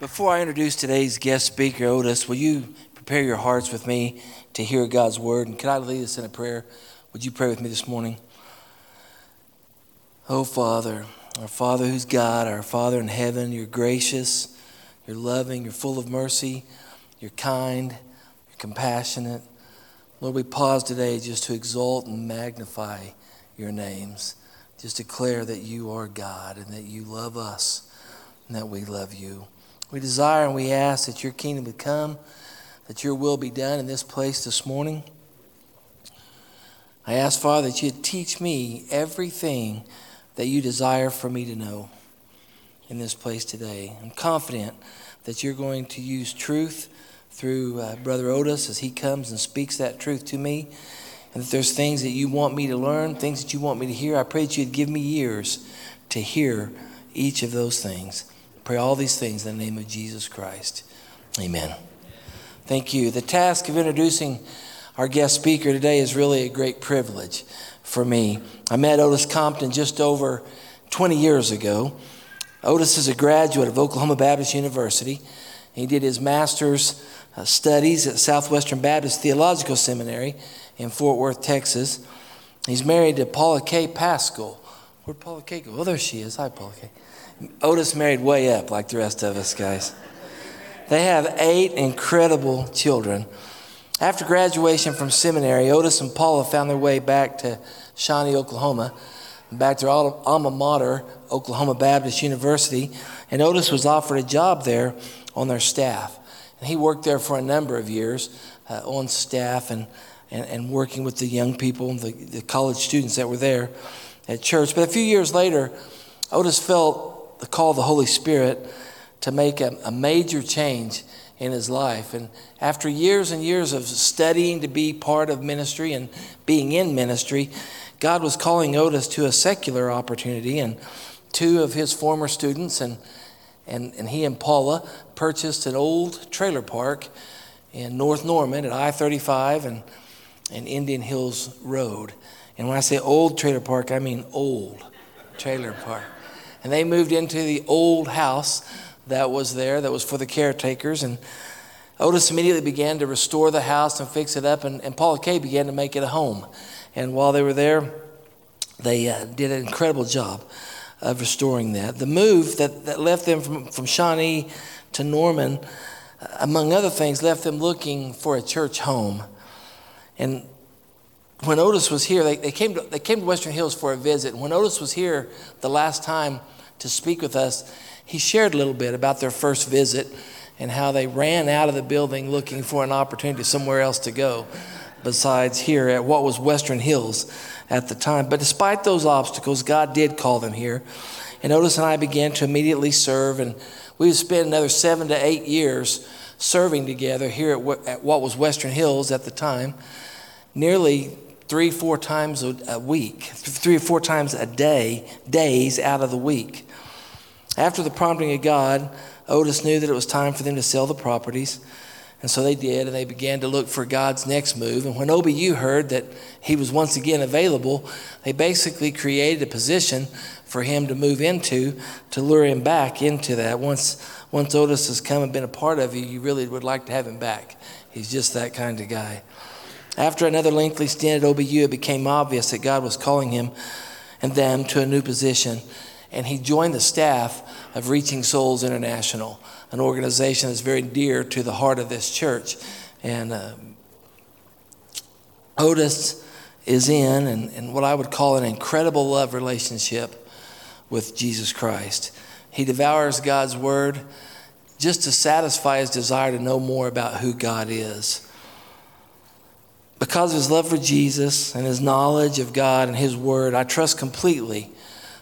Before I introduce today's guest speaker, Odus, will you prepare your hearts with me to hear God's word? And can I lead us in a prayer? Would you pray with me this morning? Oh, Father, our Father who's God, our Father in heaven, you're gracious, you're loving, you're full of mercy, you're kind, you're compassionate. Lord, we pause today just to exalt and magnify your names. Just declare that you are God and that you love us and that we love you. We desire and we ask that your kingdom would come, that your will be done in this place this morning. I ask, Father, that you'd teach me everything that you desire for me to know in this place today. I'm confident that you're going to use truth through uh, Brother Odus as he comes and speaks that truth to me. And if there's things that you want me to learn, things that you want me to hear, I pray that you'd give me ears to hear each of those things. Pray all these things in the name of Jesus Christ. Amen. Thank you. The task of introducing our guest speaker today is really a great privilege for me. I met Odus Compton just over 20 years ago. Odus is a graduate of Oklahoma Baptist University. He did his master's uh, studies at Southwestern Baptist Theological Seminary in Fort Worth, Texas. He's married to Paula K. Pascal. Where'd Paula K go? Oh, there she is. Hi, Paula K. Odus married way up like the rest of us guys. They have eight incredible children. After graduation from seminary, Odus and Paula found their way back to Shawnee, Oklahoma, back to alma mater, Oklahoma Baptist University, and Odus was offered a job there on their staff. And he worked there for a number of years uh, on staff and and, and working with the young people, the, the college students that were there at church. But a few years later, Odus felt the call of the Holy Spirit to make a, a major change in his life. And after years and years of studying to be part of ministry and being in ministry, God was calling Odus to a secular opportunity. And two of his former students and, and, and he and Paula purchased an old trailer park in North Norman at I 35 and and Indian Hills Road. And when I say old trailer park, I mean old trailer park. And they moved into the old house that was there, that was for the caretakers. And Odus immediately began to restore the house and fix it up, and, and Paula Kay began to make it a home. And while they were there, they uh, did an incredible job of restoring that. The move that, that left them from, from Shawnee to Norman, uh, among other things, left them looking for a church home. And when Odus was here, they, they, came to, they came to Western Hills for a visit. When Odus was here the last time to speak with us, he shared a little bit about their first visit and how they ran out of the building looking for an opportunity somewhere else to go besides here at what was Western Hills at the time. But despite those obstacles, God did call them here. And Odus and I began to immediately serve, and we would spend another seven to eight years serving together here at, at what was Western Hills at the time nearly three, four times a week, three or four times a day, days out of the week. After the prompting of God, Odus knew that it was time for them to sell the properties. And so they did, and they began to look for God's next move. And when OBU heard that he was once again available, they basically created a position for him to move into to lure him back into that. Once, once Odus has come and been a part of you, you really would like to have him back. He's just that kind of guy. After another lengthy stint at OBU, it became obvious that God was calling him and them to a new position. And he joined the staff of Reaching Souls International, an organization that's very dear to the heart of this church. And uh, Odus is in and, and what I would call an incredible love relationship with Jesus Christ. He devours God's word just to satisfy his desire to know more about who God is because of his love for Jesus and his knowledge of God and his word, I trust completely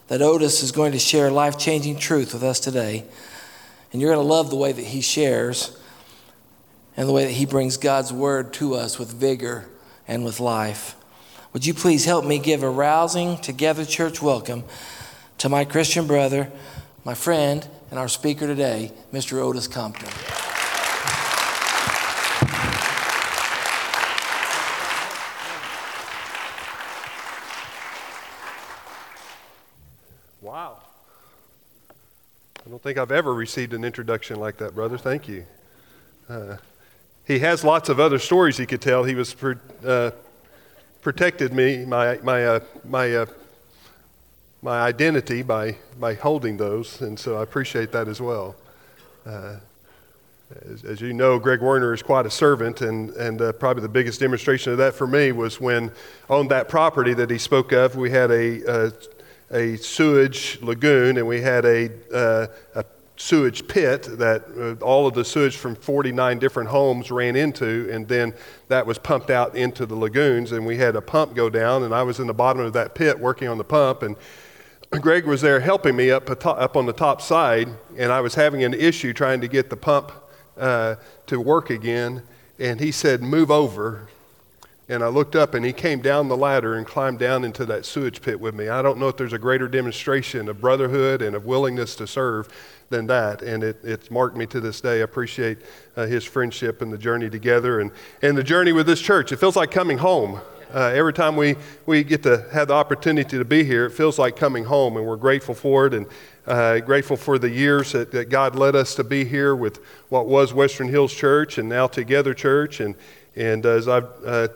that Odus is going to share life changing truth with us today. And you're going to love the way that he shares and the way that he brings God's word to us with vigor and with life. Would you please help me give a rousing together church welcome to my Christian brother, my friend, and our speaker today, Mr. Odus Compton. I don't think I've ever received an introduction like that, brother. Thank you. Uh, he has lots of other stories he could tell. He was uh, protected me, my, my, uh, my, uh, my identity by, by holding those, and so I appreciate that as well. Uh, as, as, you know, Greg Werner is quite a servant, and, and uh, probably the biggest demonstration of that for me was when on that property that he spoke of, we had a, a, a sewage lagoon and we had a, uh, a sewage pit that uh, all of the sewage from 49 different homes ran into, and then that was pumped out into the lagoons. And we had a pump go down, and I was in the bottom of that pit working on the pump. And Greg was there helping me up, up on the top side, and I was having an issue trying to get the pump uh, to work again. And he said, Move over. And I looked up and he came down the ladder and climbed down into that sewage pit with me. I don't know if there's a greater demonstration of brotherhood and of willingness to serve than that. And it, it's marked me to this day. I appreciate uh, his friendship and the journey together and, and the journey with this church. It feels like coming home. Uh, every time we, we get to have the opportunity to be here, it feels like coming home, and we're grateful for it and uh, grateful for the years that, that, God led us to be here with what was Western Hills Church and now Together Church. And, and as I've uh,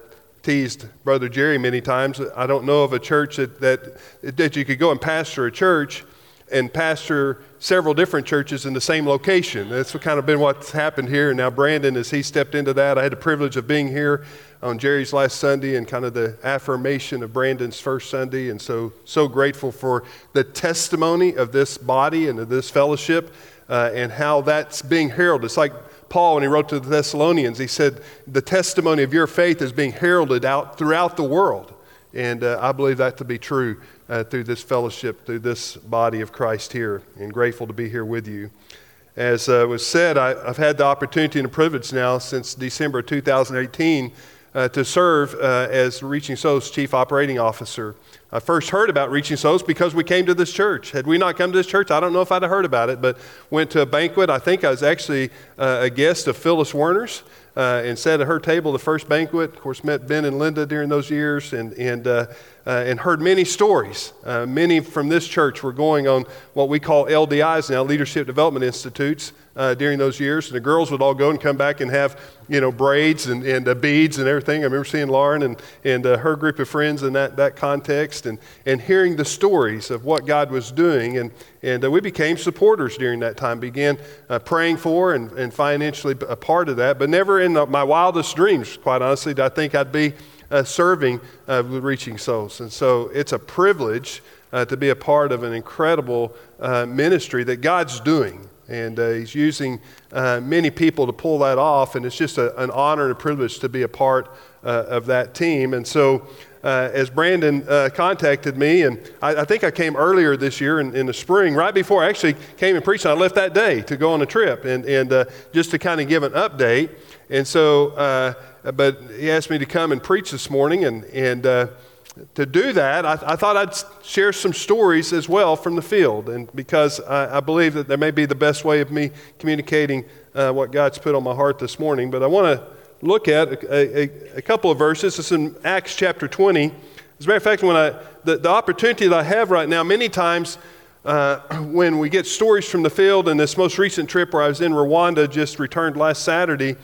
teased Brother Jerry many times. I don't know of a church that, that, that you could go and pastor a church and pastor several different churches in the same location. That's kind of been what's happened here. And now Brandon, as he stepped into that, I had the privilege of being here on Jerry's last Sunday and kind of the affirmation of Brandon's first Sunday. And so, so grateful for the testimony of this body and of this fellowship uh, and how that's being heralded. It's like Paul, when he wrote to the Thessalonians, he said, The testimony of your faith is being heralded out throughout the world. And uh, I believe that to be true uh, through this fellowship, through this body of Christ here, and grateful to be here with you. As uh, was said, I, have had the opportunity and the privilege now since December 2018 uh, to serve uh, as Reaching Souls Chief Operating Officer. I first heard about Reaching Souls because we came to this church. Had we not come to this church, I don't know if I'd have heard about it, but went to a banquet. I think I was actually uh, a guest of Phyllis Werner's uh, and sat at her table the first banquet. Of course, met Ben and Linda during those years and, and, uh, uh, and heard many stories. Uh, many from this church were going on what we call LDIs now, Leadership Development Institutes, uh, during those years. And the girls would all go and come back and have, you know, braids and, and uh, beads and everything. I remember seeing Lauren and, and her group of friends in that, that context and, and hearing the stories of what God was doing. And, and we became supporters during that time, began praying for and, and financially a part of that, but never in my wildest dreams, quite honestly, did I think I'd be uh, serving uh, reaching souls. And so it's a privilege uh, to be a part of an incredible uh, ministry that God's doing. And uh, He's using uh, many people to pull that off. And it's just a, an honor and a privilege to be a part of that team. And so uh, as Brandon uh, contacted me, and I, I, think I came earlier this year in, in, the spring, right before I actually came and preached. I left that day to go on a trip, and, and uh, just to kind of give an update. And so, but he asked me to come and preach this morning, and, and uh, to do that, I, I, thought I'd share some stories as well from the field, and because I, I believe that there may be the best way of me communicating uh, what God's put on my heart this morning. But I want to look at a, a, a, couple of verses. It's in Acts chapter 20. As a matter of fact, when I, the, the opportunity that I have right now, many times uh, when we get stories from the field, and this most recent trip where I was in Rwanda just returned last Saturday,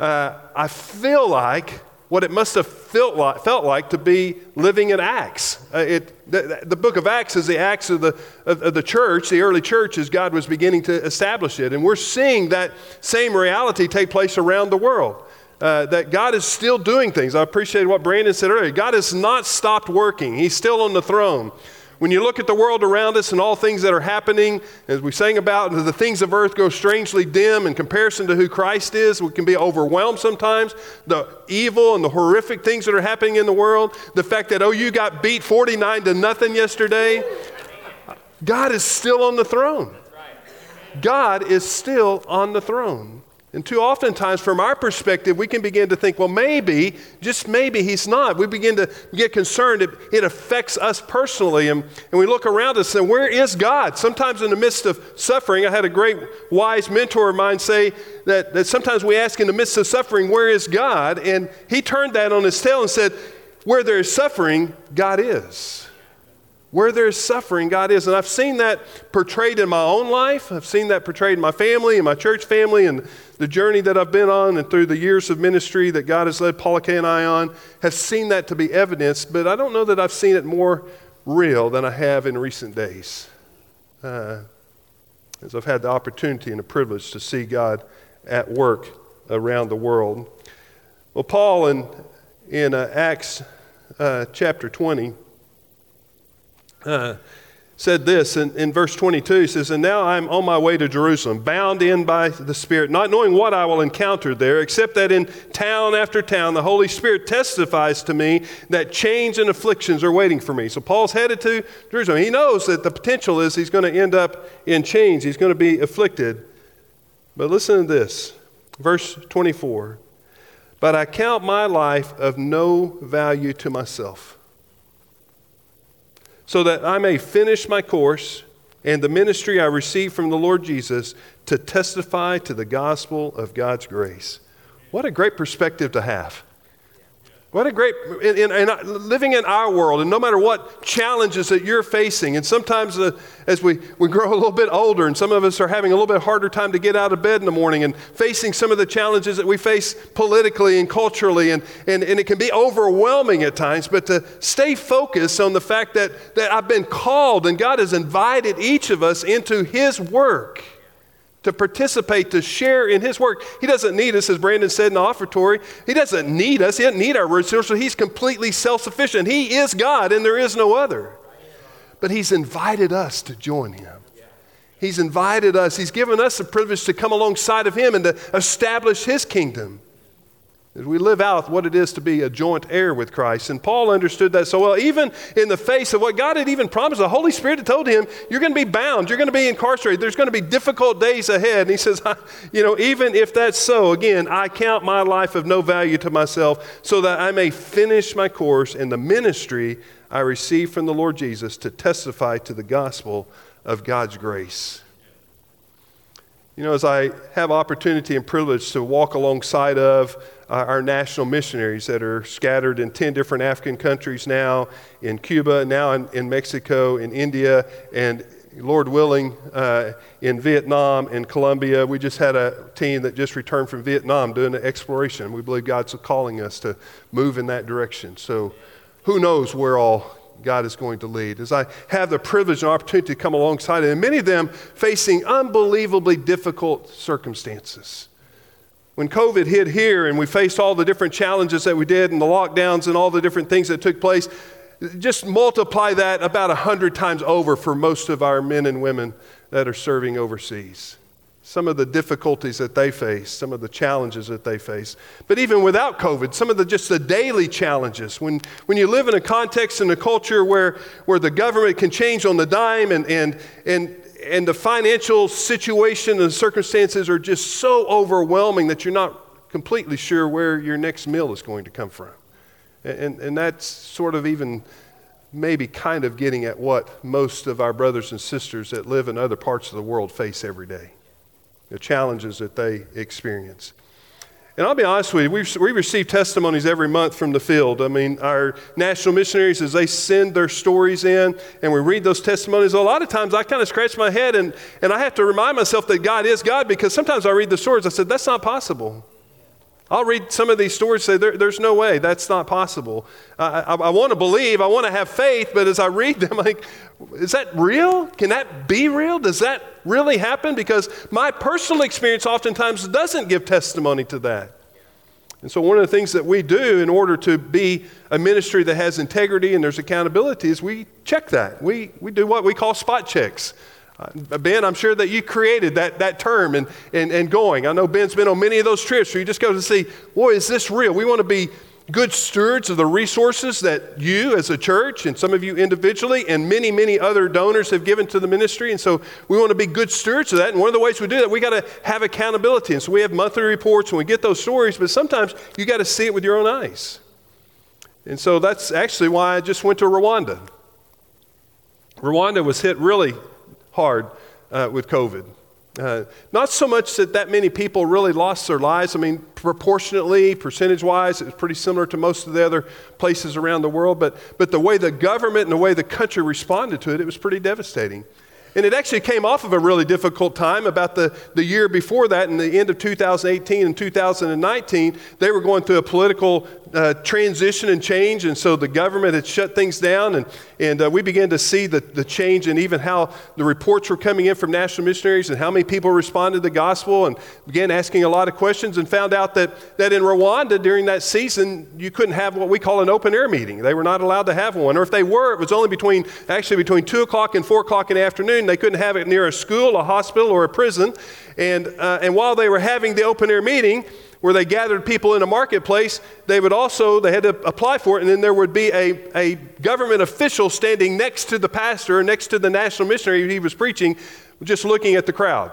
uh, I feel like what it must have felt like, felt like to be living in Acts. Uh, it, the, the, book of Acts is the Acts of the, of, of, the church, the early church, as God was beginning to establish it. And we're seeing that same reality take place around the world uh, that God is still doing things. I appreciate what Brandon said earlier. God has not stopped working, He's still on the throne. When you look at the world around us and all things that are happening, as we sang about, the things of earth go strangely dim in comparison to who Christ is. We can be overwhelmed sometimes. The evil and the horrific things that are happening in the world, the fact that, oh, you got beat 49 to nothing yesterday. God is still on the throne. God is still on the throne. And too oftentimes, from our perspective, we can begin to think, well, maybe, just maybe he's not. We begin to get concerned. It, it affects us personally. And, and we look around us and say, where is God? Sometimes, in the midst of suffering, I had a great wise mentor of mine say that, that sometimes we ask in the midst of suffering, where is God? And he turned that on his tail and said, where there is suffering, God is. Where there's suffering, God is. And I've seen that portrayed in my own life. I've seen that portrayed in my family, in my church family, and the journey that I've been on, and through the years of ministry that God has led Paula and I on, have seen that to be evidence. But I don't know that I've seen it more real than I have in recent days. Uh, as I've had the opportunity and the privilege to see God at work around the world. Well, Paul in, in uh, Acts uh, chapter 20 uh, said this in, in verse 22 he says and now i'm on my way to jerusalem bound in by the spirit not knowing what i will encounter there except that in town after town the holy spirit testifies to me that chains and afflictions are waiting for me. So paul's headed to jerusalem. He knows that the potential is he's going to end up in chains he's going to be afflicted. But listen to this verse 24 but i count my life of no value to myself so that I may finish my course and the ministry I received from the Lord Jesus to testify to the gospel of God's grace. What a great perspective to have. What a great, in, in, in, living in our world, and no matter what challenges that you're facing, and sometimes uh, as we, we grow a little bit older, and some of us are having a little bit harder time to get out of bed in the morning, and facing some of the challenges that we face politically and culturally, and, and, and it can be overwhelming at times, but to stay focused on the fact that, that I've been called, and God has invited each of us into His work to participate, to share in His work. He doesn't need us, as Brandon said in the offertory. He doesn't need us. He doesn't need our resources. He's completely self sufficient. He is God, and there is no other. But He's invited us to join Him. He's invited us. He's given us the privilege to come alongside of Him and to establish His kingdom as we live out what it is to be a joint heir with Christ. And Paul understood that so well, even in the face of what God had even promised. The Holy Spirit had told him, You're going to be bound, you're going to be incarcerated, there's going to be difficult days ahead. And he says, You know, even if that's so, again, I count my life of no value to myself so that I may finish my course in the ministry I received from the Lord Jesus to testify to the gospel of God's grace. You know, as I have opportunity and privilege to walk alongside of uh, our national missionaries that are scattered in 10 different African countries now, in Cuba, now in, in Mexico, in India, and Lord willing, uh, in Vietnam and Colombia. We just had a team that just returned from Vietnam doing an exploration. We believe God's calling us to move in that direction. So who knows where all God is going to lead. As I have the privilege and opportunity to come alongside, and many of them facing unbelievably difficult circumstances when COVID hit here and we faced all the different challenges that we did and the lockdowns and all the different things that took place, just multiply that about 100 times over for most of our men and women that are serving overseas. Some of the difficulties that they face, some of the challenges that they face. But even without COVID, some of the just the daily challenges. When, when you live in a context and a culture where, where the government can change on the dime and, and, and and the financial situation and circumstances are just so overwhelming that you're not completely sure where your next meal is going to come from. And, and that's sort of even maybe kind of getting at what most of our brothers and sisters that live in other parts of the world face every day, the challenges that they experience. And I'll be honest with you, we we receive testimonies every month from the field. I mean, our national missionaries, as they send their stories in and we read those testimonies, a lot of times I kind of scratch my head and, and I have to remind myself that God is God because sometimes I read the stories, I said, that's not possible. I'll read some of these stories say, there, there's no way, that's not possible. I, I, I want to believe, I want to have faith, but as I read them, like, is that real? Can that be real? Does that really happen? Because my personal experience oftentimes doesn't give testimony to that. And so, one of the things that we do in order to be a ministry that has integrity and there's accountability is we check that. We, we do what we call spot checks. Uh, ben, I'm sure that you created that, that term and, and, and going. I know Ben's been on many of those trips where you just go to see, boy, is this real? We want to be good stewards of the resources that you as a church and some of you individually and many, many other donors have given to the ministry. And so we want to be good stewards of that. And one of the ways we do that, we got to have accountability. And so we have monthly reports and we get those stories, but sometimes you got to see it with your own eyes. And so that's actually why I just went to Rwanda. Rwanda was hit really hard uh, with COVID. Uh, not so much that that many people really lost their lives. I mean, proportionately, percentage wise, it was pretty similar to most of the other places around the world. But, but the way the government and the way the country responded to it, it was pretty devastating. And it actually came off of a really difficult time about the, the year before that, in the end of 2018 and 2019. They were going through a political uh, transition and change, and so the government had shut things down, and, and uh, we began to see the, the change and even how the reports were coming in from national missionaries and how many people responded to the gospel, and began asking a lot of questions, and found out that, that in Rwanda during that season, you couldn't have what we call an open air meeting. They were not allowed to have one, or if they were, it was only between, actually between 2 o'clock and 4 o'clock in the afternoon. They couldn't have it near a school, a hospital, or a prison. And, uh, and while they were having the open air meeting, where they gathered people in a marketplace, they would also, they had to apply for it, and then there would be a, a government official standing next to the pastor, next to the national missionary he was preaching, just looking at the crowd.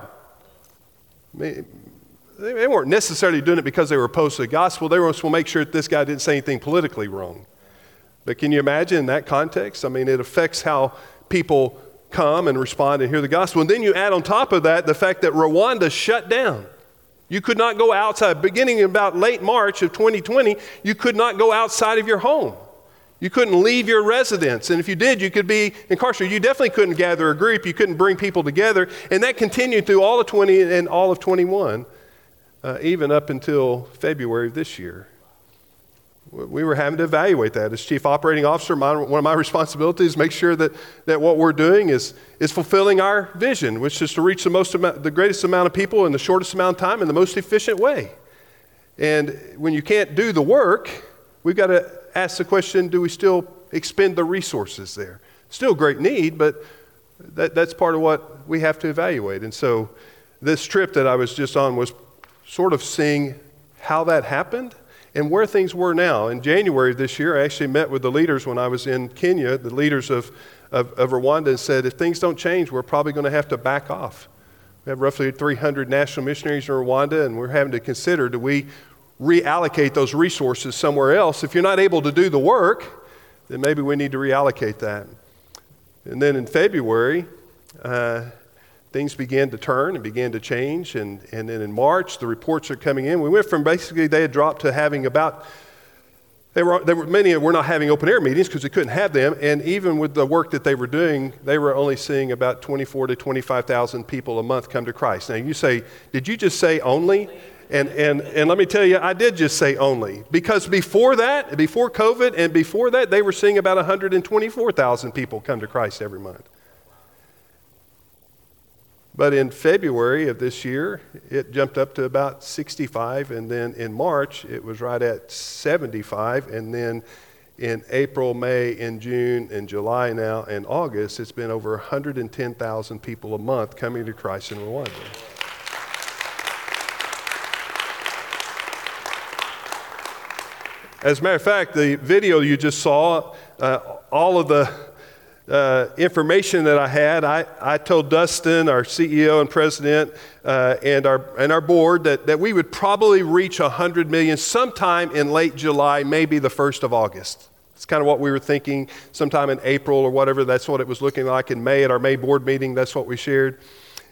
They weren't necessarily doing it because they were opposed to the gospel. They were supposed to make sure that this guy didn't say anything politically wrong. But can you imagine in that context? I mean, it affects how people come and respond and hear the gospel. And then you add on top of that the fact that Rwanda shut down. You could not go outside. Beginning about late March of 2020, you could not go outside of your home. You couldn't leave your residence. And if you did, you could be incarcerated. You definitely couldn't gather a group. You couldn't bring people together. And that continued through all of 20 and all of 21, uh, even up until February of this year we were having to evaluate that. As chief operating officer, my, one of my responsibilities is make sure that, that what we're doing is, is fulfilling our vision, which is to reach the, most amount, the greatest amount of people in the shortest amount of time in the most efficient way. And when you can't do the work, we've got to ask the question do we still expend the resources there? Still great need, but that, that's part of what we have to evaluate. And so this trip that I was just on was sort of seeing how that happened and where things were now. In January of this year, I actually met with the leaders when I was in Kenya, the leaders of, of, of Rwanda, and said, if things don't change, we're probably going to have to back off. We have roughly 300 national missionaries in Rwanda, and we're having to consider do we reallocate those resources somewhere else? If you're not able to do the work, then maybe we need to reallocate that. And then in February, uh, things began to turn and began to change. And, and then in March, the reports are coming in. We went from basically they had dropped to having about, they were, they were many were not having open air meetings because they couldn't have them. And even with the work that they were doing, they were only seeing about 24 to 25,000 people a month come to Christ. Now you say, did you just say only? And, and, and let me tell you, I did just say only. Because before that, before COVID, and before that, they were seeing about 124,000 people come to Christ every month. But in February of this year, it jumped up to about 65, and then in March, it was right at 75, and then in April, May, and June, and July now, and August, it's been over 110,000 people a month coming to Christ in Rwanda. As a matter of fact, the video you just saw, uh, all of the uh, information that I had, I, I told Dustin, our CEO and president, uh, and, our, and our board that, that we would probably reach 100 million sometime in late July, maybe the 1st of August. It's kind of what we were thinking, sometime in April or whatever. That's what it was looking like in May at our May board meeting. That's what we shared.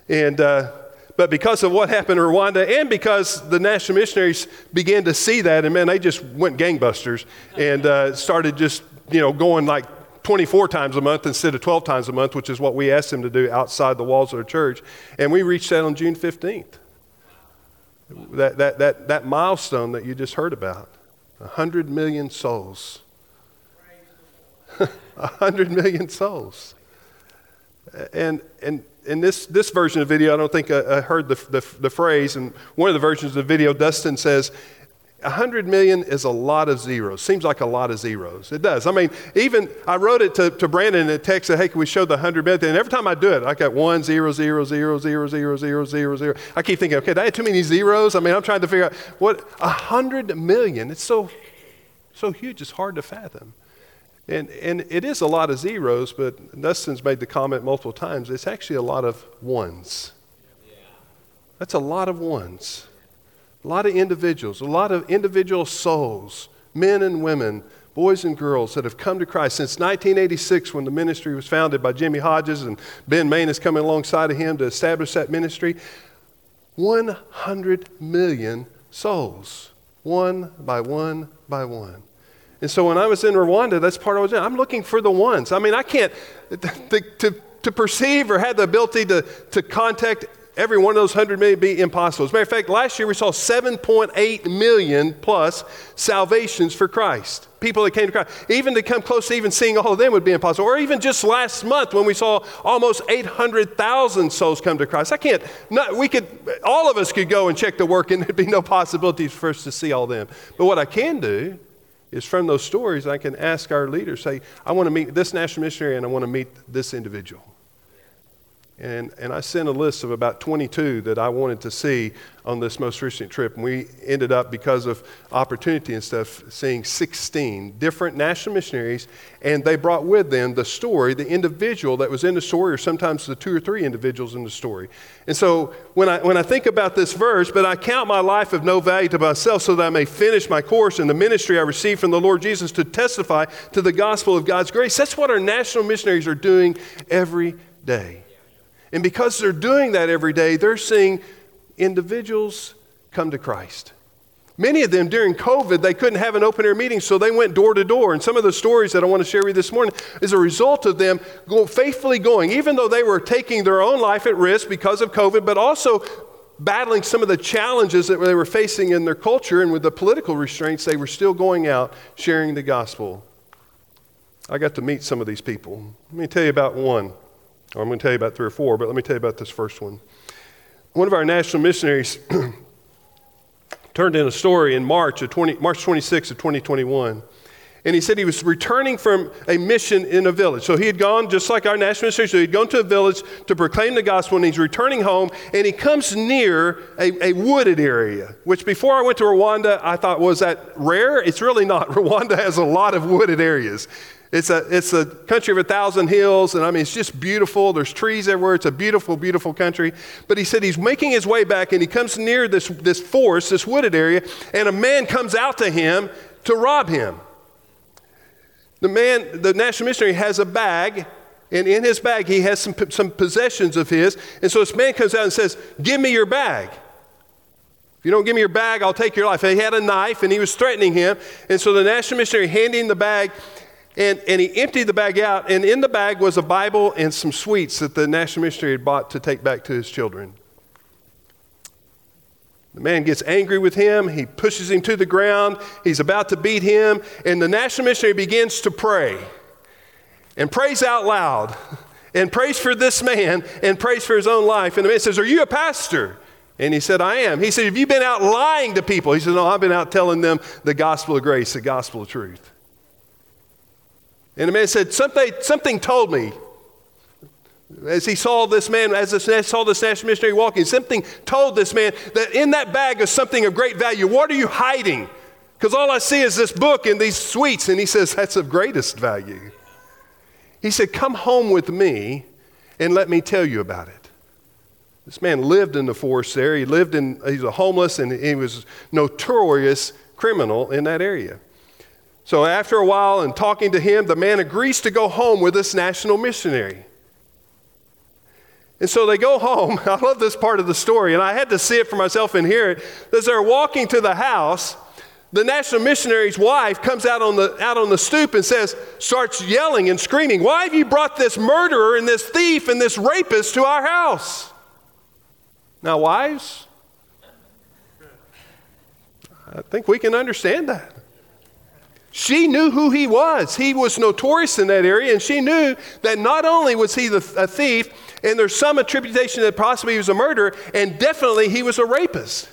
And, uh, but because of what happened in Rwanda and because the national missionaries began to see that, and man, they just went gangbusters and uh, started just, you know, going like 24 times a month instead of 12 times a month, which is what we asked them to do outside the walls of the church. And we reached that on June 15th. That, that, that, that milestone that you just heard about 100 million souls. 100 million souls. And, and in this, this version of the video, I don't think I, I heard the, the, the, phrase. And one of the versions of the video, Dustin says, 100 million is a lot of zeros. Seems like a lot of zeros. It does. I mean, even I wrote it to, to Brandon and texted, hey, can we show the 100 million? And every time I do it, I got one, zero, zero, zero, zero, zero, zero, zero, zero. I keep thinking, okay, that had too many zeros. I mean, I'm trying to figure out what, 100 million. It's so, so huge, it's hard to fathom. And, and it is a lot of zeros, but Dustin's made the comment multiple times it's actually a lot of ones. That's a lot of ones. A lot of individuals, a lot of individual souls, men and women, boys and girls that have come to Christ since 1986 when the ministry was founded by Jimmy Hodges and Ben Main is coming alongside of him to establish that ministry. 100 million souls, one by one by one. And so when I was in Rwanda, that's part I was doing. I'm looking for the ones. I mean, I can't, to, to, to perceive or have the ability to, to contact every one of those 100 million be impossible. As a matter of fact, last year we saw 7.8 million plus salvations for Christ. People that came to Christ. Even to come close to even seeing all of them would be impossible. Or even just last month when we saw almost 800,000 souls come to Christ. I can't, not, we could, all of us could go and check the work and there'd be no possibility for us to see all them. But what I can do is from those stories, I can ask our leaders, say, I want to meet this national missionary and I want to meet this individual. And, and I sent a list of about 22 that I wanted to see on this most recent trip. And we ended up, because of opportunity and stuff, seeing 16 different national missionaries. And they brought with them the story, the individual that was in the story, or sometimes the two or three individuals in the story. And so when I, when I think about this verse, but I count my life of no value to myself so that I may finish my course in the ministry I received from the Lord Jesus to testify to the gospel of God's grace. That's what our national missionaries are doing every day. And because they're doing that every day, they're seeing individuals come to Christ. Many of them during COVID, they couldn't have an open air meeting, so they went door to door. And some of the stories that I want to share with you this morning is a result of them go, faithfully going, even though they were taking their own life at risk because of COVID, but also battling some of the challenges that they were facing in their culture and with the political restraints, they were still going out sharing the gospel. I got to meet some of these people. Let me tell you about one. I'm going to tell you about three or four, but let me tell you about this first one. One of our national missionaries turned in a story in March of 20, March 26 of 2021. And he said he was returning from a mission in a village. So he had gone, just like our national missionary, so he'd gone to a village to proclaim the gospel, and he's returning home, and he comes near a, a wooded area, which before I went to Rwanda, I thought, was that rare? It's really not. Rwanda has a lot of wooded areas. It's a, it's a country of a thousand hills, and I mean, it's just beautiful. There's trees everywhere. It's a beautiful, beautiful country. But he said he's making his way back, and he comes near this, this forest, this wooded area, and a man comes out to him to rob him. The man, the national missionary, has a bag, and in his bag, he has some, some possessions of his. And so this man comes out and says, Give me your bag. If you don't give me your bag, I'll take your life. He had a knife, and he was threatening him. And so the national missionary handed the bag, and, and he emptied the bag out, and in the bag was a Bible and some sweets that the national missionary had bought to take back to his children. The man gets angry with him. He pushes him to the ground. He's about to beat him. And the national missionary begins to pray and prays out loud and prays for this man and prays for his own life. And the man says, Are you a pastor? And he said, I am. He said, Have you been out lying to people? He said, No, I've been out telling them the gospel of grace, the gospel of truth. And the man said, Something, something told me. As he saw this man, as he saw this national missionary walking, something told this man that in that bag is something of great value. What are you hiding? Because all I see is this book and these sweets. And he says, That's of greatest value. He said, Come home with me and let me tell you about it. This man lived in the forest there. He lived in, he's a homeless and he was notorious criminal in that area. So after a while and talking to him, the man agrees to go home with this national missionary. And so they go home. I love this part of the story, and I had to see it for myself and hear it. As they're walking to the house, the national missionary's wife comes out on the, out on the stoop and says, starts yelling and screaming, Why have you brought this murderer and this thief and this rapist to our house? Now, wives, I think we can understand that. She knew who he was. He was notorious in that area, and she knew that not only was he the, a thief, and there's some attribution that possibly he was a murderer, and definitely he was a rapist.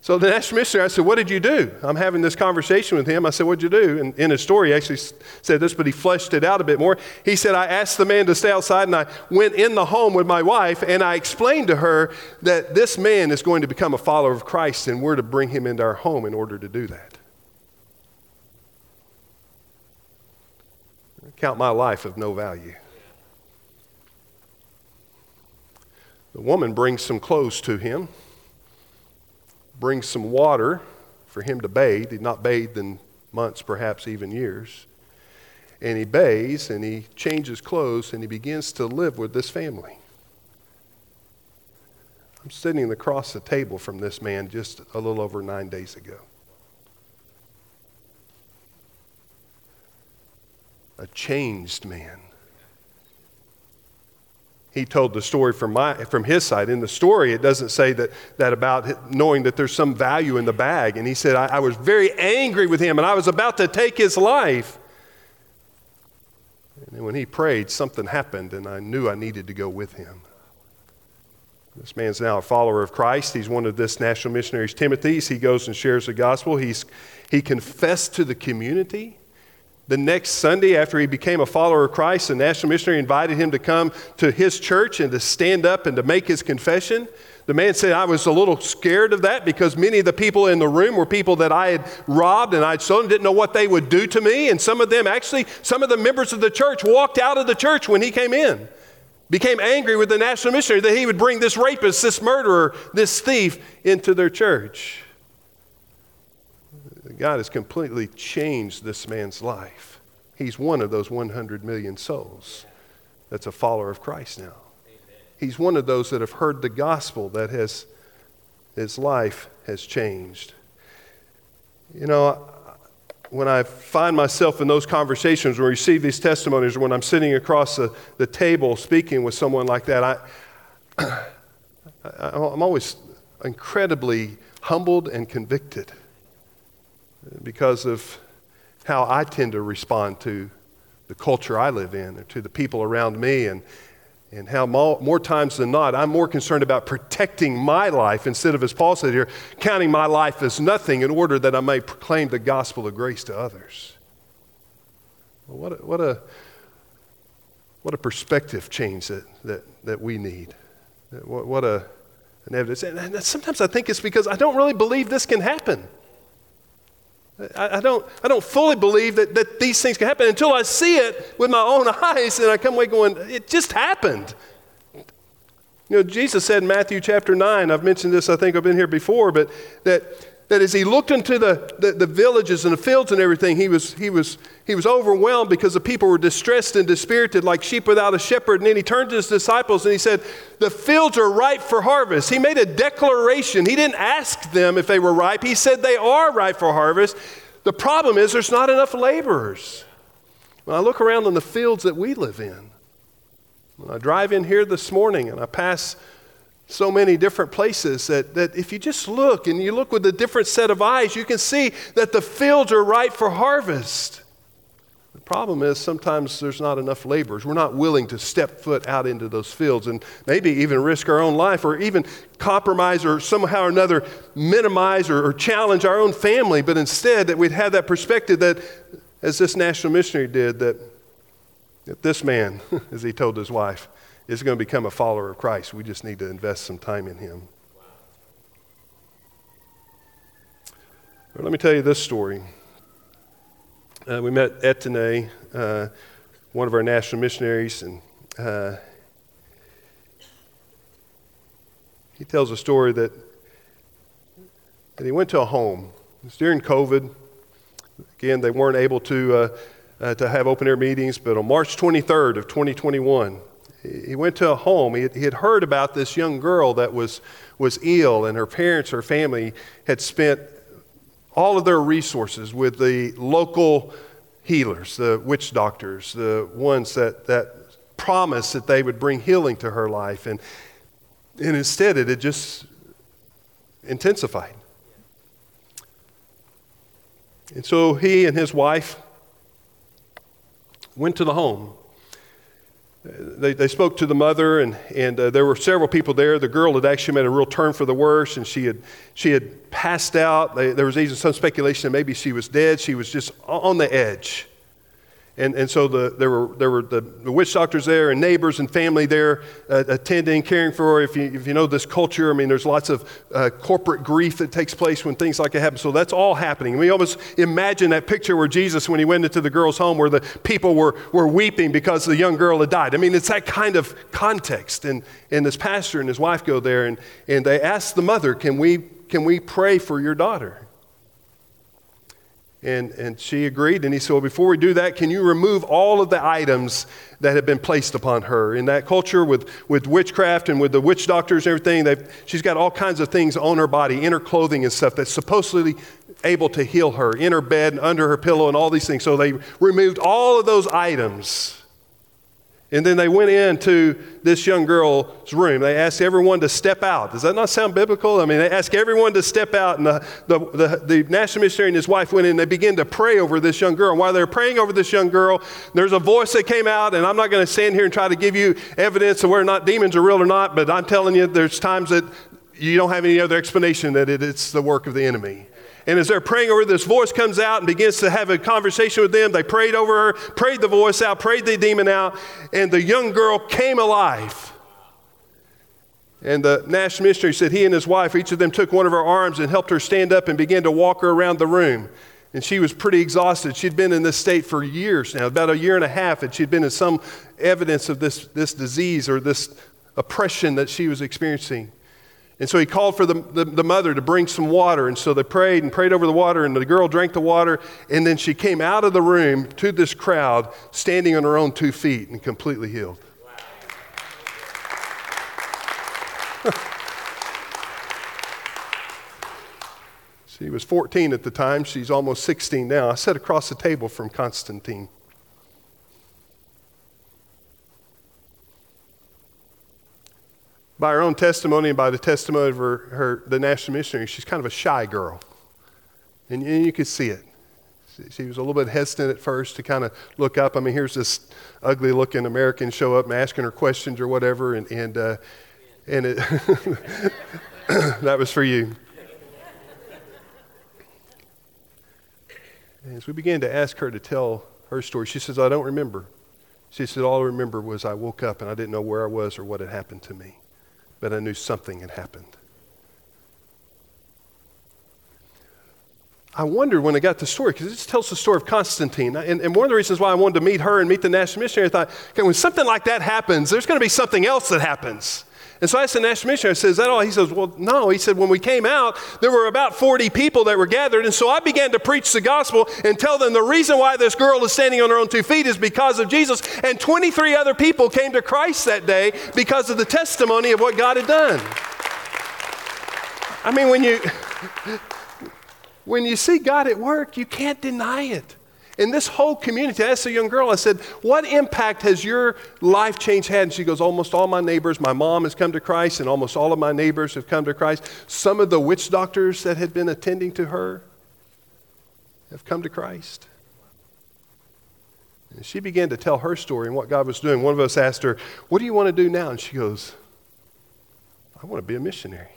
So the national missionary, I said, What did you do? I'm having this conversation with him. I said, What'd you do? And in his story, he actually said this, but he fleshed it out a bit more. He said, I asked the man to stay outside, and I went in the home with my wife, and I explained to her that this man is going to become a follower of Christ, and we're to bring him into our home in order to do that. Count my life of no value. The woman brings some clothes to him, brings some water for him to bathe. He'd not bathed in months, perhaps even years. And he bathes and he changes clothes and he begins to live with this family. I'm sitting across the table from this man just a little over nine days ago. A changed man he told the story from, my, from his side. In the story, it doesn't say that, that about knowing that there's some value in the bag. And he said, I, I was very angry with him and I was about to take his life. And when he prayed, something happened, and I knew I needed to go with him. This man's now a follower of Christ. He's one of this national missionaries, Timothy's. He goes and shares the gospel. He's, he confessed to the community the next Sunday, after he became a follower of Christ, the national missionary invited him to come to his church and to stand up and to make his confession. The man said, I was a little scared of that because many of the people in the room were people that I had robbed and I'd stolen, didn't know what they would do to me. And some of them, actually, some of the members of the church walked out of the church when he came in, became angry with the national missionary that he would bring this rapist, this murderer, this thief into their church. God has completely changed this man's life. He's one of those 100 million souls that's a follower of Christ now. He's one of those that have heard the gospel that has his life has changed. You know, when I find myself in those conversations when I receive these testimonies, or when I'm sitting across the, the table speaking with someone like that, I, I'm always incredibly humbled and convicted because of how I tend to respond to the culture I live in and to the people around me and, and how more, more, times than not I'm more concerned about protecting my life instead of, as Paul said here, counting my life as nothing in order that I may proclaim the gospel of grace to others. Well, what, a, what, a, what a perspective change that, that, that we need. What, what a, an evidence. And sometimes I think it's because I don't really believe this can happen. I, I, don't, I don't fully believe that, that these things can happen until I see it with my own eyes and I come away going, it just happened. You know, Jesus said in Matthew chapter 9, I've mentioned this, I think I've been here before, but that that as he looked into the, the, the, villages and the fields and everything, he was, he, was, he was overwhelmed because the people were distressed and dispirited like sheep without a shepherd. And then he turned to his disciples and he said, The fields are ripe for harvest. He made a declaration. He didn't ask them if they were ripe, he said they are ripe for harvest. The problem is there's not enough laborers. When I look around in the fields that we live in, when I drive in here this morning and I pass so many different places that, that if you just look and you look with a different set of eyes, you can see that the fields are ripe for harvest. The problem is sometimes there's not enough laborers. We're not willing to step foot out into those fields and maybe even risk our own life or even compromise or somehow or another minimize or, or challenge our own family, but instead that we'd have that perspective that, as this national missionary did, that, that this man, as he told his wife, is going to become a follower of Christ. We just need to invest some time in him. Let me tell you this story. Uh, we met Etene, uh, one of our national missionaries, and uh, he tells a story that, that he went to a home. It was during COVID. Again, they weren't able to, uh, uh, to have open air meetings, but on March 23rd of 2021, he went to a home. He had, he had, heard about this young girl that was, was ill, and her parents, her family, had spent all of their resources with the local healers, the witch doctors, the ones that, that promised that they would bring healing to her life. And, and instead, it had just intensified. And so he and his wife went to the home they, they spoke to the mother, and, and uh, there were several people there. The girl had actually made a real turn for the worse, and she had, she had passed out. They, there was even some speculation that maybe she was dead. She was just on the edge. And, and so the, there were, there were the, the witch doctors there and neighbors and family there uh, attending, caring for. If you, if you know this culture, I mean, there's lots of uh, corporate grief that takes place when things like that happen. So that's all happening. We almost imagine that picture where Jesus, when he went into the girl's home, where the people were, were weeping because the young girl had died. I mean, it's that kind of context. And, and this pastor and his wife go there and, and they ask the mother, can we, can we pray for your daughter? And, and she agreed. And he said, Well, before we do that, can you remove all of the items that have been placed upon her? In that culture, with, with witchcraft and with the witch doctors and everything, she's got all kinds of things on her body, in her clothing and stuff, that's supposedly able to heal her, in her bed, and under her pillow, and all these things. So they removed all of those items. And then they went into this young girl's room. They asked everyone to step out. Does that not sound biblical? I mean, they asked everyone to step out, and the, the, the, the national missionary and his wife went in and they began to pray over this young girl. And while they're praying over this young girl, there's a voice that came out, and I'm not going to stand here and try to give you evidence of whether or not demons are real or not, but I'm telling you, there's times that you don't have any other explanation that it, it's the work of the enemy. And as they're praying over, her, this voice comes out and begins to have a conversation with them. They prayed over her, prayed the voice out, prayed the demon out, and the young girl came alive. And the national missionary said he and his wife, each of them took one of her arms and helped her stand up and began to walk her around the room. And she was pretty exhausted. She'd been in this state for years now, about a year and a half, and she'd been in some evidence of this, this disease or this oppression that she was experiencing. And so he called for the, the, the, mother to bring some water. And so they prayed and prayed over the water, and the girl drank the water. And then she came out of the room to this crowd, standing on her own two feet and completely healed. she was 14 at the time. She's almost 16 now. I sat across the table from Constantine. By her own testimony and by the testimony of her, her the national missionary, she's kind of a shy girl. And, and you could see it. She, was a little bit hesitant at first to kind of look up. I mean, here's this ugly looking American show up and asking her questions or whatever, and, and, uh, and it that was for you. And As we began to ask her to tell her story, she says, I don't remember. She said, All I remember was I woke up and I didn't know where I was or what had happened to me but I knew something had happened. I wondered when I got the story, because it tells the story of Constantine. And, and, one of the reasons why I wanted to meet her and meet the national missionary, I thought, okay, when something like that happens, there's going to be something else that happens. And so I asked the national missionary, I said, Is that all? He says, Well, no. He said, When we came out, there were about 40 people that were gathered. And so I began to preach the gospel and tell them the reason why this girl is standing on her own two feet is because of Jesus. And 23 other people came to Christ that day because of the testimony of what God had done. I mean, when you, when you see God at work, you can't deny it in this whole community, I asked a young girl, I said, What impact has your life change had? And she goes, Almost all my neighbors, my mom has come to Christ, and almost all of my neighbors have come to Christ. Some of the witch doctors that had been attending to her have come to Christ. And she began to tell her story and what God was doing. One of us asked her, What do you want to do now? And she goes, I want to be a missionary.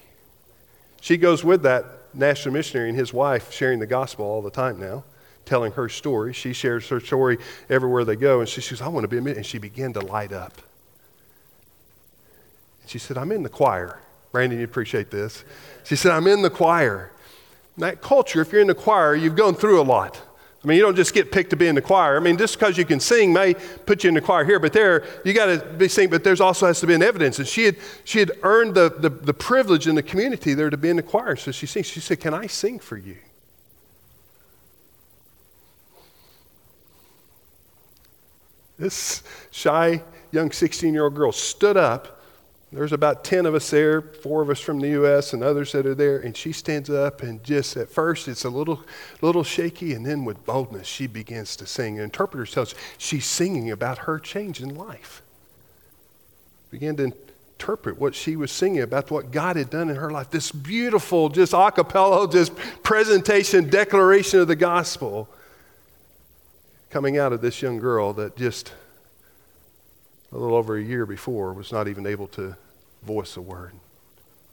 She goes with that national missionary and his wife sharing the gospel all the time now telling her story. She shares her story everywhere they go. And she says, I want to be a And she began to light up. And she said, I'm in the choir. Brandon, you appreciate this. She said, I'm in the choir. In that culture, if you're in the choir, you've gone through a lot. I mean, you don't just get picked to be in the choir. I mean, just because you can sing may put you in the choir here, but there, you got to be singing, but there's also has to be an evidence. And she had, she had earned the, the, the privilege in the community there to be in the choir. So she sings. She said, Can I sing for you? This shy young 16 year old girl stood up. There's about 10 of us there, four of us from the U.S. and others that are there. And she stands up and just at first it's a little, little shaky, and then with boldness she begins to sing. And interpreter tells she's singing about her change in life. Began to interpret what she was singing about what God had done in her life. This beautiful, just a cappella, just presentation, declaration of the gospel coming out of this young girl that just a little over a year before was not even able to voice a word.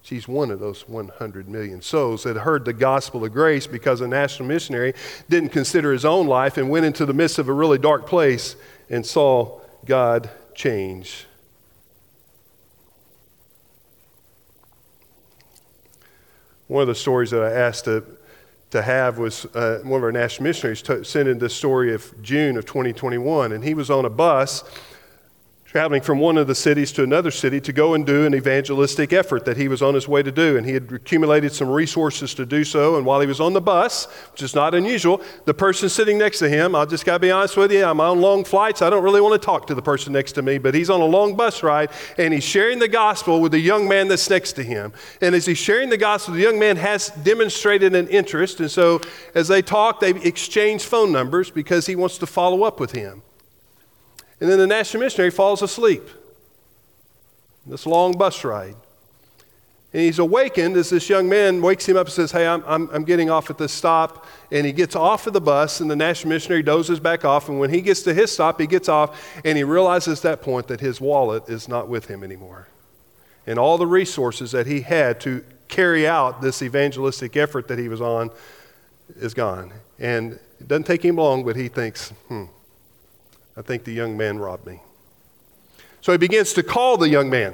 She's one of those 100 million souls that heard the gospel of grace because a national missionary didn't consider his own life and went into the midst of a really dark place and saw God change. One of the stories that I asked to to have was uh, one of our national missionaries t- sent in this story of June of 2021, and he was on a bus traveling from one of the cities to another city to go and do an evangelistic effort that he was on his way to do. And he had accumulated some resources to do so. And while he was on the bus, which is not unusual, the person sitting next to him, I'll just got to be honest with you, I'm on long flights. I don't really want to talk to the person next to me, but he's on a long bus ride and he's sharing the gospel with the young man that's next to him. And as he's sharing the gospel, the young man has demonstrated an interest. And so as they talk, they exchange phone numbers because he wants to follow up with him. And then the national missionary falls asleep. This long bus ride. And he's awakened as this young man wakes him up and says, Hey, I'm, I'm, I'm, getting off at this stop. And he gets off of the bus, and the national missionary dozes back off. And when he gets to his stop, he gets off, and he realizes at that point that his wallet is not with him anymore. And all the resources that he had to carry out this evangelistic effort that he was on is gone. And it doesn't take him long, but he thinks, hmm, I think the young man robbed me. So he begins to call the young man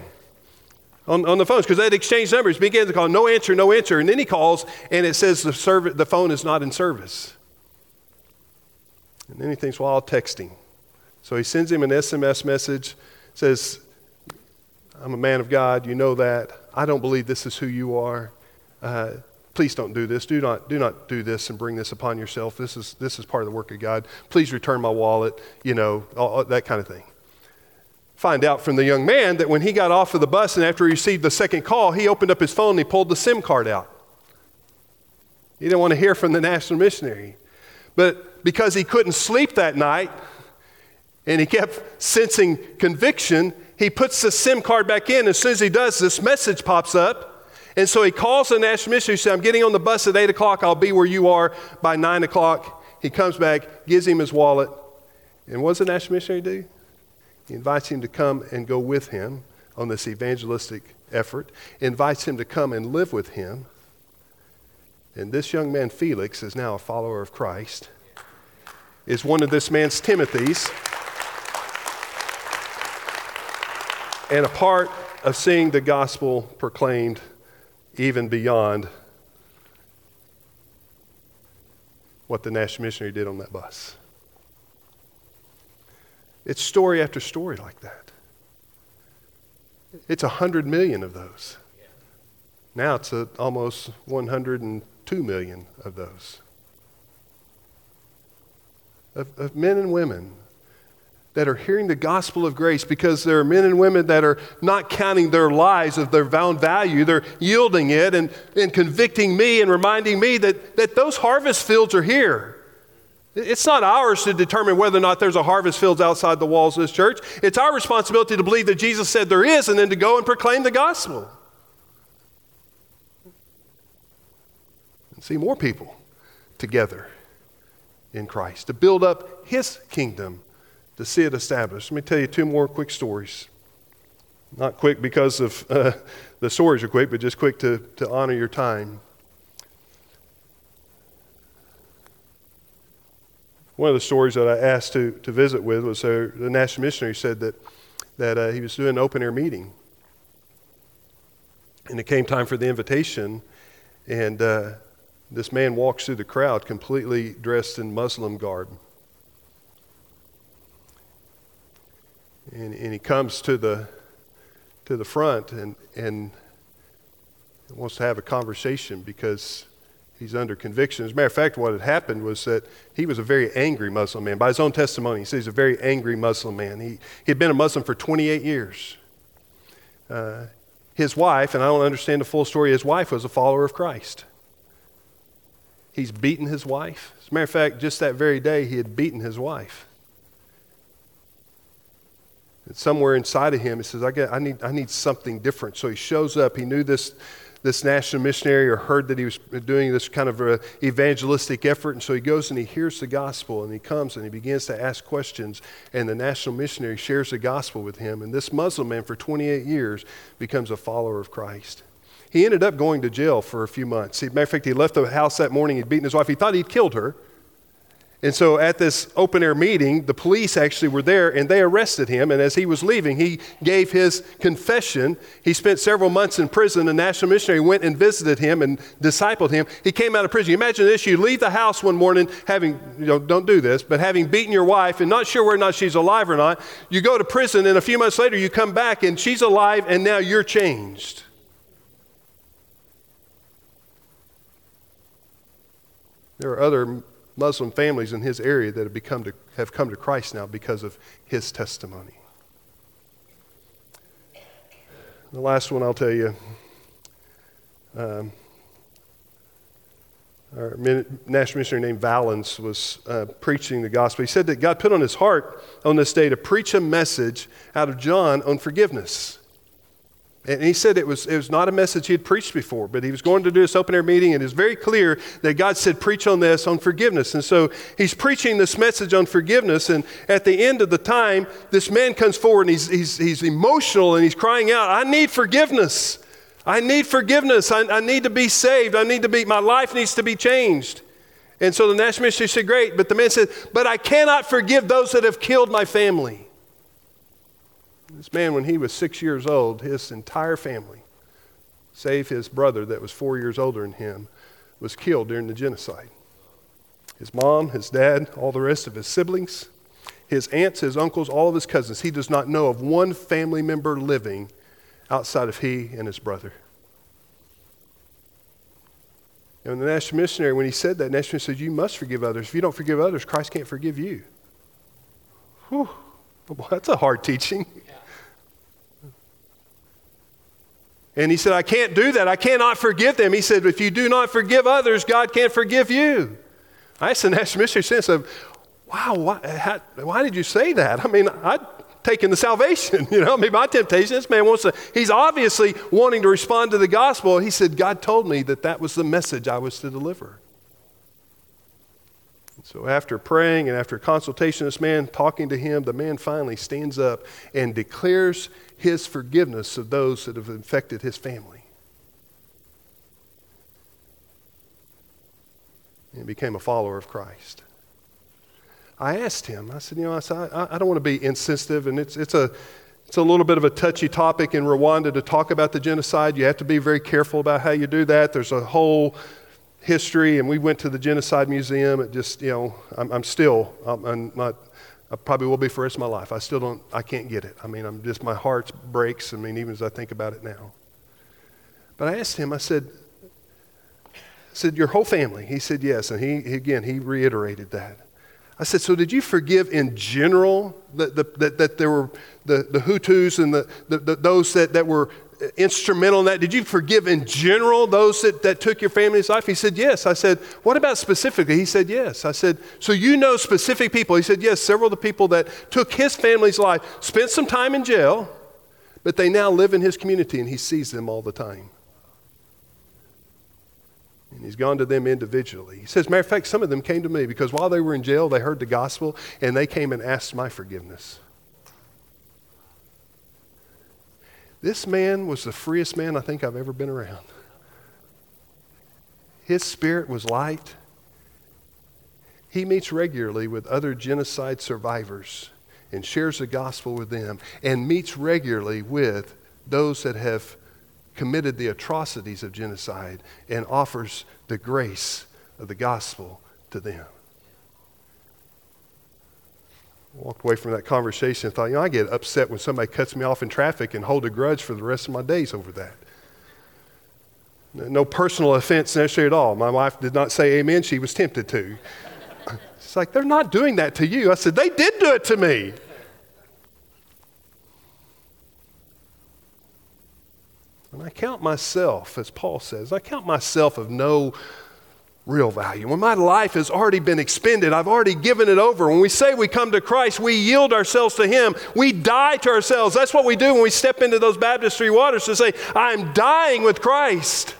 on, on the phones because they'd exchanged numbers. He begins to call, no answer, no answer. And then he calls and it says the, serv- the phone is not in service. And then he thinks, well, I'll text him. So he sends him an SMS message, says, I'm a man of God, you know that. I don't believe this is who you are. Uh, please don't do this. Do not, do not do this and bring this upon yourself. This is, this is part of the work of God. Please return my wallet, you know, all, that kind of thing. Find out from the young man that when he got off of the bus and after he received the second call, he opened up his phone and he pulled the SIM card out. He didn't want to hear from the national missionary. But because he couldn't sleep that night and he kept sensing conviction, he puts the SIM card back in. As soon as he does, this message pops up and so he calls the national missionary, says, I'm getting on the bus at 8 o'clock. I'll be where you are by 9 o'clock. He comes back, gives him his wallet. And what does the national missionary do? He invites him to come and go with him on this evangelistic effort, invites him to come and live with him. And this young man, Felix, is now a follower of Christ, is one of this man's Timothy's, and a part of seeing the gospel proclaimed even beyond what the national missionary did on that bus. It's story after story like that. It's a hundred million of those. Now it's a, almost 102 million of those. Of, of men and women that are hearing the gospel of grace because there are men and women that are not counting their lives of their found value. They're yielding it and, and convicting me and reminding me that, that those harvest fields are here. It's not ours to determine whether or not there's a harvest field outside the walls of this church. It's our responsibility to believe that Jesus said there is and then to go and proclaim the gospel. And see more people together in Christ to build up his kingdom to see it established. Let me tell you two more quick stories. Not quick because of uh, the stories are quick, but just quick to, to honor your time. One of the stories that I asked to, to visit with was uh, the national missionary said that, that uh, he was doing an open air meeting. And it came time for the invitation, and uh, this man walks through the crowd completely dressed in Muslim garb. And, and he comes to the to the front and and wants to have a conversation because he's under conviction. As a matter of fact, what had happened was that he was a very angry Muslim man. By his own testimony, he says he's a very angry Muslim man. He, he had been a Muslim for 28 years. Uh, his wife, and I don't understand the full story, his wife was a follower of Christ. He's beaten his wife. As a matter of fact, just that very day, he had beaten his wife somewhere inside of him, he says, I, get, I, need, I need something different. So he shows up. He knew this, this national missionary or heard that he was doing this kind of evangelistic effort. And so he goes and he hears the gospel and he comes and he begins to ask questions. And the national missionary shares the gospel with him. And this Muslim man, for 28 years, becomes a follower of Christ. He ended up going to jail for a few months. Matter of fact, he left the house that morning. He'd beaten his wife. He thought he'd killed her. And so at this open air meeting, the police actually were there and they arrested him. And as he was leaving, he gave his confession. He spent several months in prison. A national missionary went and visited him and discipled him. He came out of prison. You imagine this you leave the house one morning having, you know, don't do this, but having beaten your wife and not sure whether or not she's alive or not. You go to prison and a few months later you come back and she's alive and now you're changed. There are other Muslim families in his area that have, become to, have come to Christ now because of his testimony. The last one I'll tell you. Um, our national missionary named Valens was uh, preaching the gospel. He said that God put on his heart on this day to preach a message out of John on forgiveness. And he said it was, it was not a message he had preached before, but he was going to do this open air meeting, and it's very clear that God said, Preach on this, on forgiveness. And so he's preaching this message on forgiveness, and at the end of the time, this man comes forward and he's, he's, he's emotional and he's crying out, I need forgiveness. I need forgiveness. I, I need to be saved. I need to be, my life needs to be changed. And so the national missionary said, Great. But the man said, But I cannot forgive those that have killed my family. This man, when he was six years old, his entire family, save his brother that was four years older than him, was killed during the genocide. His mom, his dad, all the rest of his siblings, his aunts, his uncles, all of his cousins. He does not know of one family member living outside of he and his brother. And the national missionary, when he said that, national missionary said, You must forgive others. If you don't forgive others, Christ can't forgive you. Whew. Well, that's a hard teaching. And he said, I can't do that. I cannot forgive them. He said, if you do not forgive others, God can't forgive you. The national missionary sense of, wow, why, how, why did you say that? I mean, I'd taken the salvation. You know, I mean, my temptation, this man wants to, he's obviously wanting to respond to the gospel. He said, God told me that that was the message I was to deliver. So, after praying and after consultation, this man talking to him, the man finally stands up and declares his forgiveness of those that have infected his family. And became a follower of Christ. I asked him, I said, you know, I, said, I, I don't want to be insensitive, and it's, it's, a, it's a little bit of a touchy topic in Rwanda to talk about the genocide. You have to be very careful about how you do that. There's a whole history, and we went to the Genocide Museum. It just, you know, I'm, I'm still, I'm, I'm, not, I probably will be for the rest of my life. I still don't, I can't get it. I mean, I'm just, my heart breaks. I mean, even as I think about it now. But I asked him, I said, I said, your whole family? He said, yes. And he, again, he reiterated that. I said, so did you forgive in general that, that, that there were the, the Hutus and the, the, the, those that, that were instrumental in that? Did you forgive in general those that, that took your family's life? He said, Yes. I said, What about specifically? He said, Yes. I said, So you know specific people? He said, Yes. Several of the people that took his family's life spent some time in jail, but they now live in his community and he sees them all the time. And he's gone to them individually. He says, matter of fact, some of them came to me because while they were in jail, they heard the gospel and they came and asked my forgiveness. This man was the freest man I think I've ever been around. His spirit was light. He meets regularly with other genocide survivors and shares the gospel with them, and meets regularly with those that have committed the atrocities of genocide and offers the grace of the gospel to them walked away from that conversation and thought, you know, I get upset when somebody cuts me off in traffic and hold a grudge for the rest of my days over that. No personal offense necessarily at all. My wife did not say amen. She was tempted to. It's like, they're not doing that to you. I said, they did do it to me. And I count myself, as Paul says, I count myself of no real value. When my life has already been expended, I've already given it over. When we say we come to Christ, we yield ourselves to Him. We die to ourselves. That's what we do when we step into those baptistry waters to say, I'm dying with Christ.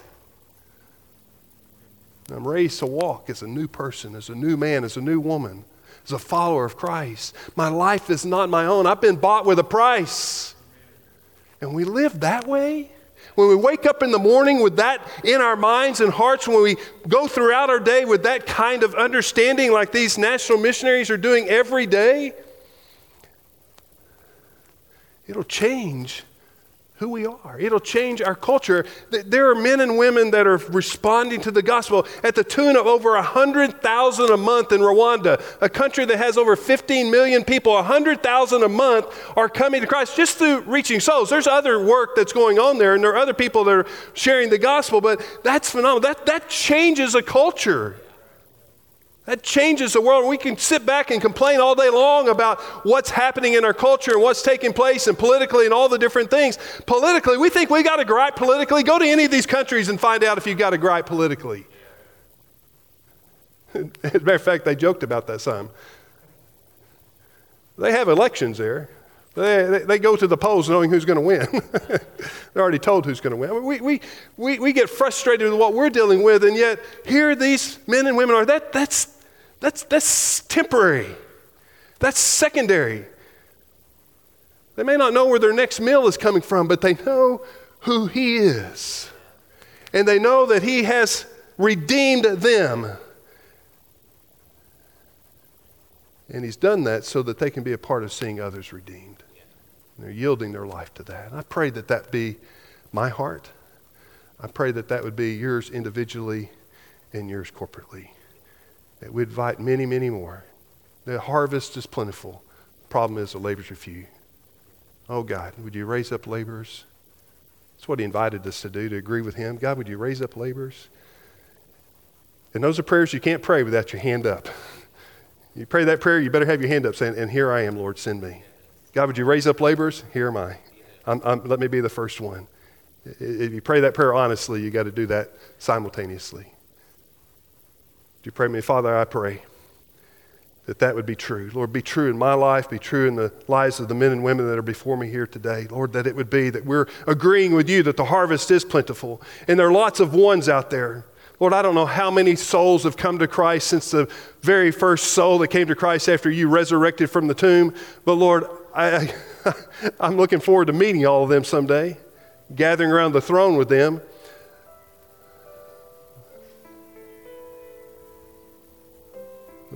I'm raised to walk as a new person, as a new man, as a new woman, as a follower of Christ. My life is not my own. I've been bought with a price. And we live that way when we wake up in the morning with that in our minds and hearts, when we go throughout our day with that kind of understanding, like these national missionaries are doing every day, it'll change who we are. It'll change our culture. There are men and women that are responding to the gospel at the tune of over 100,000 a month in Rwanda, a country that has over 15 million people. 100,000 a month are coming to Christ just through reaching souls. There's other work that's going on there, and there are other people that are sharing the gospel, but that's phenomenal. That, that changes a culture. That changes the world. We can sit back and complain all day long about what's happening in our culture and what's taking place and politically and all the different things. Politically, we think we got to gripe politically. Go to any of these countries and find out if you got to gripe politically. As a matter of fact, they joked about that some. They have elections there. They, they, go to the polls knowing who's going to win. They're already told who's going to win. We, we, we, we get frustrated with what we're dealing with, and yet here these men and women are. That, that's, that's, that's temporary, that's secondary. They may not know where their next meal is coming from, but they know who He is. And they know that He has redeemed them. And He's done that so that they can be a part of seeing others redeemed. And they're yielding their life to that. And I pray that that be my heart. I pray that that would be yours individually and yours corporately we invite many, many more. The harvest is plentiful. Problem is the laborers are few. Oh, God, would you raise up laborers? That's what He invited us to do, to agree with Him. God, would you raise up laborers? And those are prayers you can't pray without your hand up. You pray that prayer, you better have your hand up saying, And here I am, Lord, send me. God, would you raise up laborers? Here am I. I'm, I'm, let me be the first one. If you pray that prayer honestly, you got to do that simultaneously you pray me, Father, I pray that that would be true. Lord, be true in my life, be true in the lives of the men and women that are before me here today. Lord, that it would be that we're agreeing with you that the harvest is plentiful. And there are lots of ones out there. Lord, I don't know how many souls have come to Christ since the very first soul that came to Christ after you resurrected from the tomb. But Lord, I, I'm looking forward to meeting all of them someday, gathering around the throne with them.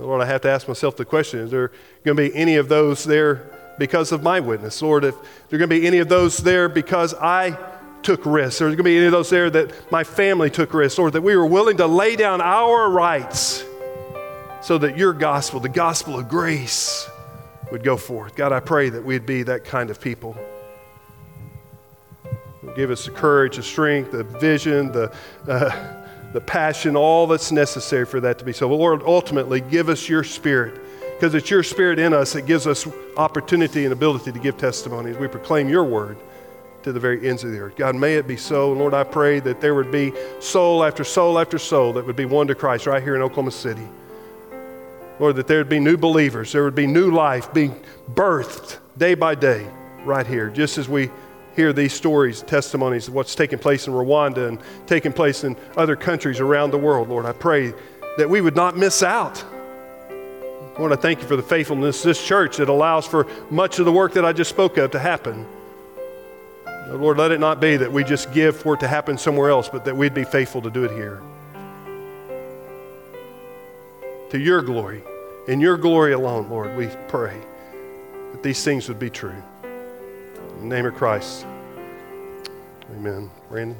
Lord, I have to ask myself the question is there going to be any of those there because of my witness? Lord, if there are going to be any of those there because I took risks, or there's going to be any of those there that my family took risks, or that we were willing to lay down our rights so that your gospel, the gospel of grace, would go forth. God, I pray that we'd be that kind of people. Give us the courage, the strength, the vision, the. Uh, the passion, all that's necessary for that to be so. Lord, ultimately, give us your spirit because it's your spirit in us that gives us opportunity and ability to give testimony as we proclaim your word to the very ends of the earth. God, may it be so. Lord, I pray that there would be soul after soul after soul that would be won to Christ right here in Oklahoma City. Lord, that there would be new believers, there would be new life being birthed day by day right here, just as we hear these stories, testimonies of what's taking place in Rwanda and taking place in other countries around the world, Lord, I pray that we would not miss out. Lord, I thank you for the faithfulness of this church that allows for much of the work that I just spoke of to happen. Lord, let it not be that we just give for it to happen somewhere else, but that we'd be faithful to do it here. To your glory, in your glory alone, Lord, we pray that these things would be true. In the name of Christ. Amen. Randy?